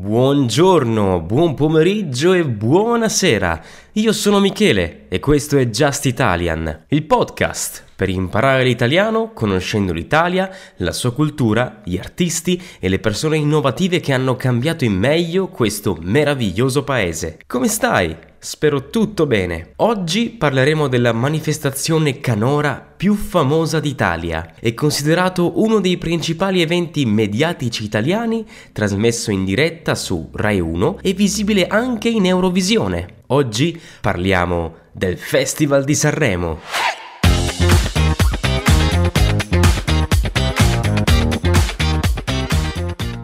Buongiorno, buon pomeriggio e buonasera. Io sono Michele e questo è Just Italian, il podcast per imparare l'italiano conoscendo l'Italia, la sua cultura, gli artisti e le persone innovative che hanno cambiato in meglio questo meraviglioso paese. Come stai? Spero tutto bene. Oggi parleremo della manifestazione canora più famosa d'Italia. È considerato uno dei principali eventi mediatici italiani, trasmesso in diretta su Rai 1 e visibile anche in Eurovisione. Oggi parliamo del Festival di Sanremo.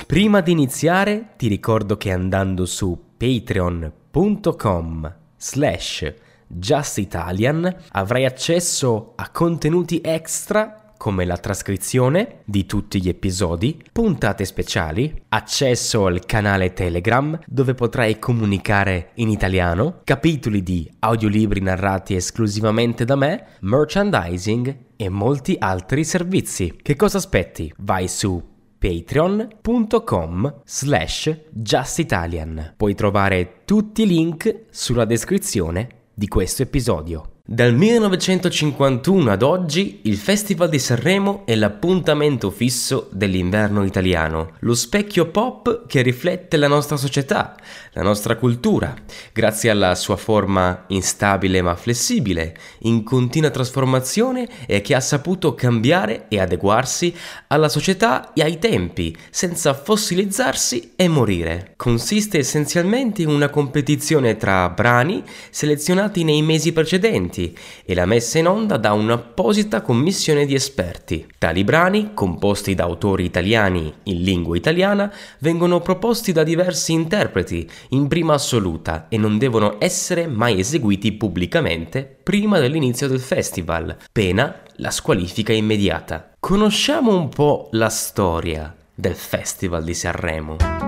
Prima di iniziare ti ricordo che andando su patreon.com slash justitalian avrai accesso a contenuti extra come la trascrizione di tutti gli episodi, puntate speciali, accesso al canale Telegram dove potrai comunicare in italiano, capitoli di audiolibri narrati esclusivamente da me, merchandising e molti altri servizi. Che cosa aspetti? Vai su patreon.com slash justitalian. Puoi trovare tutti i link sulla descrizione di questo episodio. Dal 1951 ad oggi il Festival di Sanremo è l'appuntamento fisso dell'inverno italiano, lo specchio pop che riflette la nostra società, la nostra cultura, grazie alla sua forma instabile ma flessibile, in continua trasformazione e che ha saputo cambiare e adeguarsi alla società e ai tempi, senza fossilizzarsi e morire. Consiste essenzialmente in una competizione tra brani selezionati nei mesi precedenti e la messa in onda da un'apposita commissione di esperti. Tali brani, composti da autori italiani in lingua italiana, vengono proposti da diversi interpreti in prima assoluta e non devono essere mai eseguiti pubblicamente prima dell'inizio del festival, pena la squalifica immediata. Conosciamo un po' la storia del Festival di Sanremo.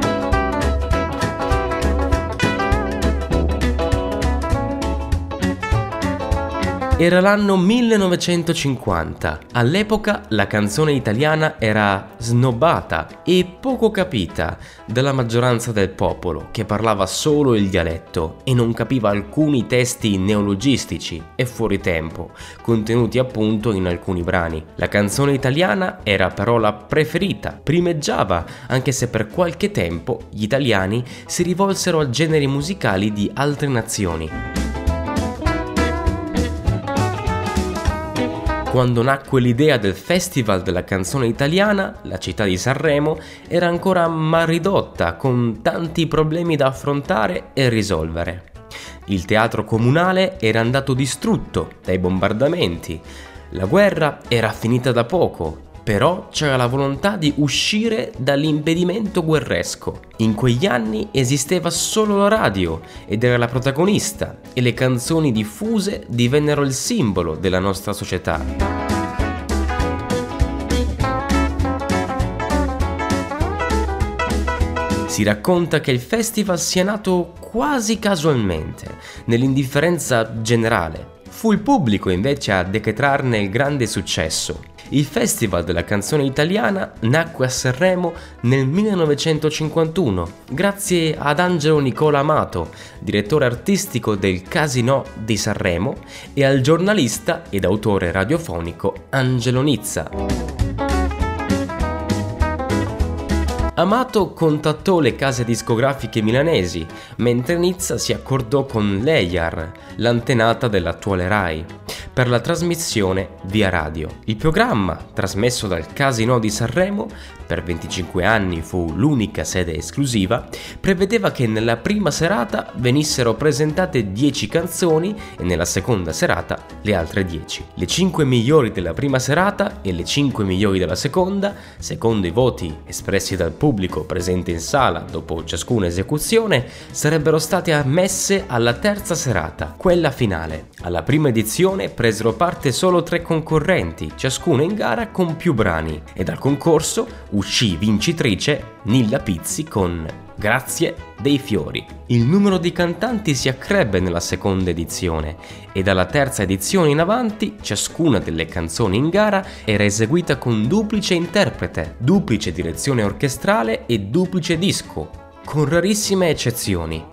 Era l'anno 1950. All'epoca la canzone italiana era snobbata e poco capita dalla maggioranza del popolo, che parlava solo il dialetto e non capiva alcuni testi neologistici e fuori tempo, contenuti appunto in alcuni brani. La canzone italiana era però la preferita, primeggiava, anche se per qualche tempo gli italiani si rivolsero a generi musicali di altre nazioni. Quando nacque l'idea del Festival della canzone italiana, la città di Sanremo era ancora mal ridotta, con tanti problemi da affrontare e risolvere. Il teatro comunale era andato distrutto dai bombardamenti, la guerra era finita da poco però c'era la volontà di uscire dall'impedimento guerresco. In quegli anni esisteva solo la radio ed era la protagonista e le canzoni diffuse divennero il simbolo della nostra società. Si racconta che il festival sia nato quasi casualmente, nell'indifferenza generale. Fu il pubblico invece a decretarne il grande successo. Il Festival della canzone italiana nacque a Sanremo nel 1951 grazie ad Angelo Nicola Amato, direttore artistico del Casino di Sanremo, e al giornalista ed autore radiofonico Angelo Nizza. Amato contattò le case discografiche milanesi, mentre Nizza si accordò con l'EIAR, l'antenata dell'attuale RAI, per la trasmissione via radio. Il programma, trasmesso dal Casino di Sanremo, per 25 anni fu l'unica sede esclusiva, prevedeva che nella prima serata venissero presentate 10 canzoni e nella seconda serata le altre 10. Le 5 migliori della prima serata e le 5 migliori della seconda, secondo i voti espressi dal pubblico, presente in sala dopo ciascuna esecuzione sarebbero state ammesse alla terza serata, quella finale. Alla prima edizione presero parte solo tre concorrenti, ciascuna in gara con più brani, e dal concorso uscì vincitrice Nilla Pizzi con Grazie dei fiori. Il numero di cantanti si accrebbe nella seconda edizione e dalla terza edizione in avanti ciascuna delle canzoni in gara era eseguita con duplice interprete, duplice direzione orchestrale e duplice disco, con rarissime eccezioni.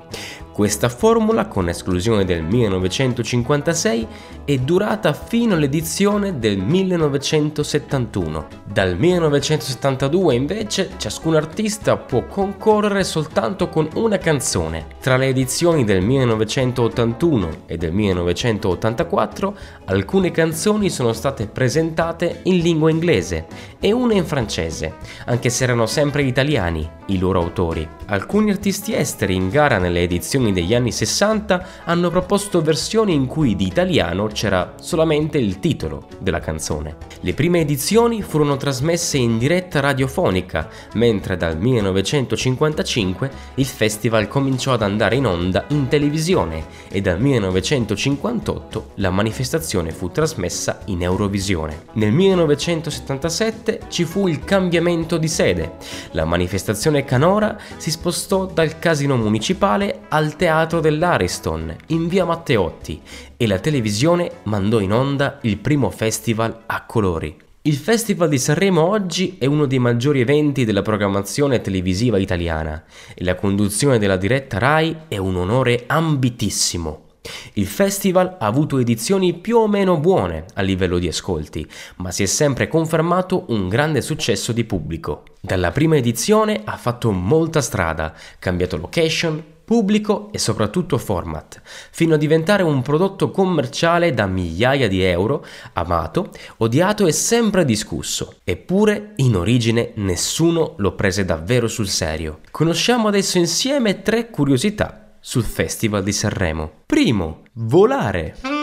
Questa formula, con esclusione del 1956, è durata fino all'edizione del 1971. Dal 1972 invece ciascun artista può concorrere soltanto con una canzone. Tra le edizioni del 1981 e del 1984 alcune canzoni sono state presentate in lingua inglese e una in francese, anche se erano sempre italiani i loro autori. Alcuni artisti esteri in gara nelle edizioni canzoni degli anni 60 hanno proposto versioni in cui di italiano c'era solamente il titolo della canzone. Le prime edizioni furono trasmesse in diretta radiofonica, mentre dal 1955 il festival cominciò ad andare in onda in televisione e dal 1958 la manifestazione fu trasmessa in Eurovisione. Nel 1977 ci fu il cambiamento di sede. La manifestazione canora si spostò dal casino municipale al teatro dell'Ariston in via Matteotti e la televisione mandò in onda il primo festival a colori. Il Festival di Sanremo oggi è uno dei maggiori eventi della programmazione televisiva italiana e la conduzione della diretta RAI è un onore ambitissimo. Il festival ha avuto edizioni più o meno buone a livello di ascolti, ma si è sempre confermato un grande successo di pubblico. Dalla prima edizione ha fatto molta strada, cambiato location, pubblico e soprattutto format, fino a diventare un prodotto commerciale da migliaia di euro, amato, odiato e sempre discusso. Eppure, in origine, nessuno lo prese davvero sul serio. Conosciamo adesso insieme tre curiosità sul Festival di Sanremo. Primo, volare.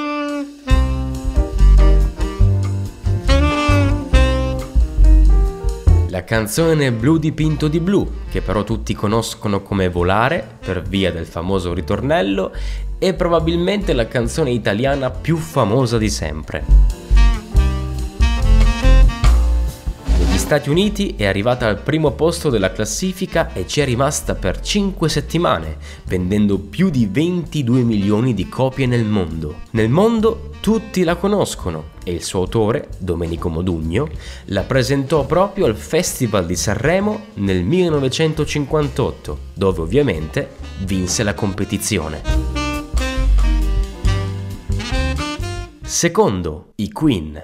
La canzone Blu dipinto di blu, che però tutti conoscono come Volare per via del famoso ritornello, è probabilmente la canzone italiana più famosa di sempre. Stati Uniti è arrivata al primo posto della classifica e ci è rimasta per 5 settimane, vendendo più di 22 milioni di copie nel mondo. Nel mondo tutti la conoscono e il suo autore, Domenico Modugno, la presentò proprio al Festival di Sanremo nel 1958, dove ovviamente vinse la competizione. Secondo, i Queen.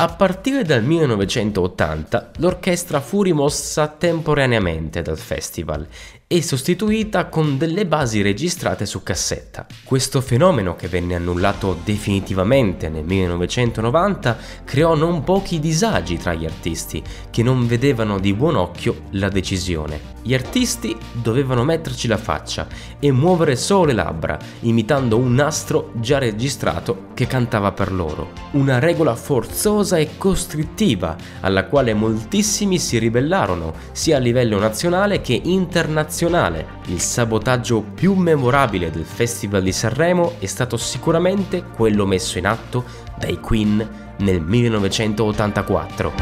A partire dal 1980 l'orchestra fu rimossa temporaneamente dal festival e sostituita con delle basi registrate su cassetta. Questo fenomeno, che venne annullato definitivamente nel 1990, creò non pochi disagi tra gli artisti, che non vedevano di buon occhio la decisione. Gli artisti dovevano metterci la faccia e muovere solo le labbra, imitando un nastro già registrato che cantava per loro. Una regola forzosa e costrittiva, alla quale moltissimi si ribellarono, sia a livello nazionale che internazionale nazionale. Il sabotaggio più memorabile del Festival di Sanremo è stato sicuramente quello messo in atto dai Queen nel 1984.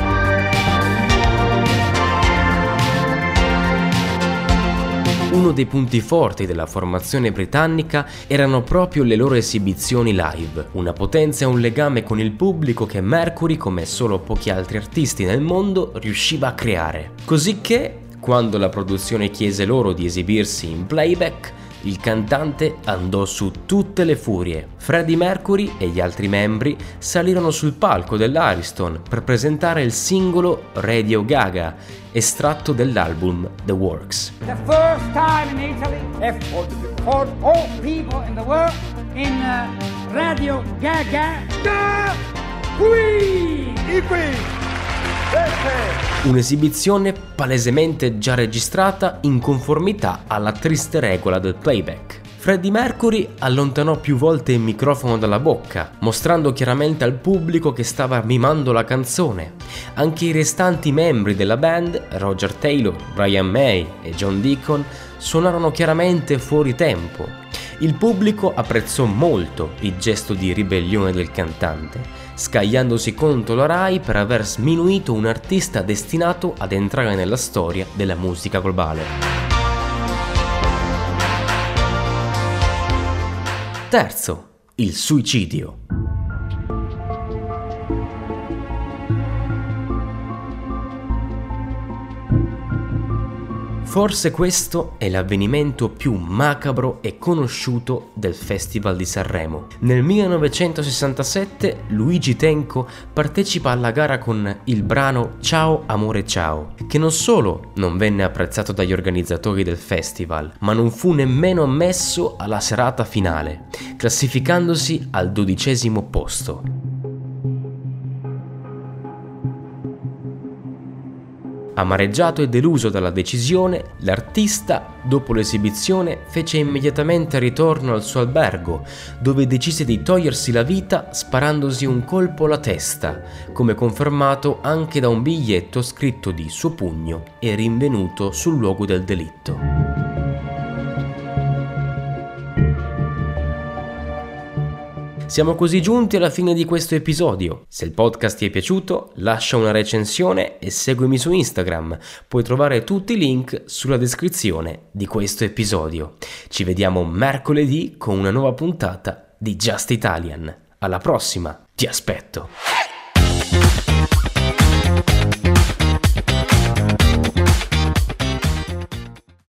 Uno dei punti forti della formazione britannica erano proprio le loro esibizioni live, una potenza e un legame con il pubblico che Mercury, come solo pochi altri artisti nel mondo, riusciva a creare. Così che quando la produzione chiese loro di esibirsi in playback, il cantante andò su tutte le furie. Freddie Mercury e gli altri membri salirono sul palco dell'Ariston per presentare il singolo Radio Gaga, estratto dell'album The Works. The first time in Italy, for all people in the world, in uh, Radio Gaga, the Queen! I Queen! Un'esibizione palesemente già registrata in conformità alla triste regola del playback. Freddie Mercury allontanò più volte il microfono dalla bocca, mostrando chiaramente al pubblico che stava mimando la canzone. Anche i restanti membri della band, Roger Taylor, Brian May e John Deacon, suonarono chiaramente fuori tempo. Il pubblico apprezzò molto il gesto di ribellione del cantante scagliandosi contro la RAI per aver sminuito un artista destinato ad entrare nella storia della musica globale. Terzo, il suicidio. Forse questo è l'avvenimento più macabro e conosciuto del Festival di Sanremo. Nel 1967 Luigi Tenco partecipa alla gara con il brano Ciao amore ciao, che non solo non venne apprezzato dagli organizzatori del festival, ma non fu nemmeno ammesso alla serata finale, classificandosi al dodicesimo posto. Amareggiato e deluso dalla decisione, l'artista, dopo l'esibizione, fece immediatamente ritorno al suo albergo, dove decise di togliersi la vita sparandosi un colpo alla testa, come confermato anche da un biglietto scritto di suo pugno e rinvenuto sul luogo del delitto. Siamo così giunti alla fine di questo episodio. Se il podcast ti è piaciuto, lascia una recensione e seguimi su Instagram. Puoi trovare tutti i link sulla descrizione di questo episodio. Ci vediamo mercoledì con una nuova puntata di Just Italian. Alla prossima, ti aspetto.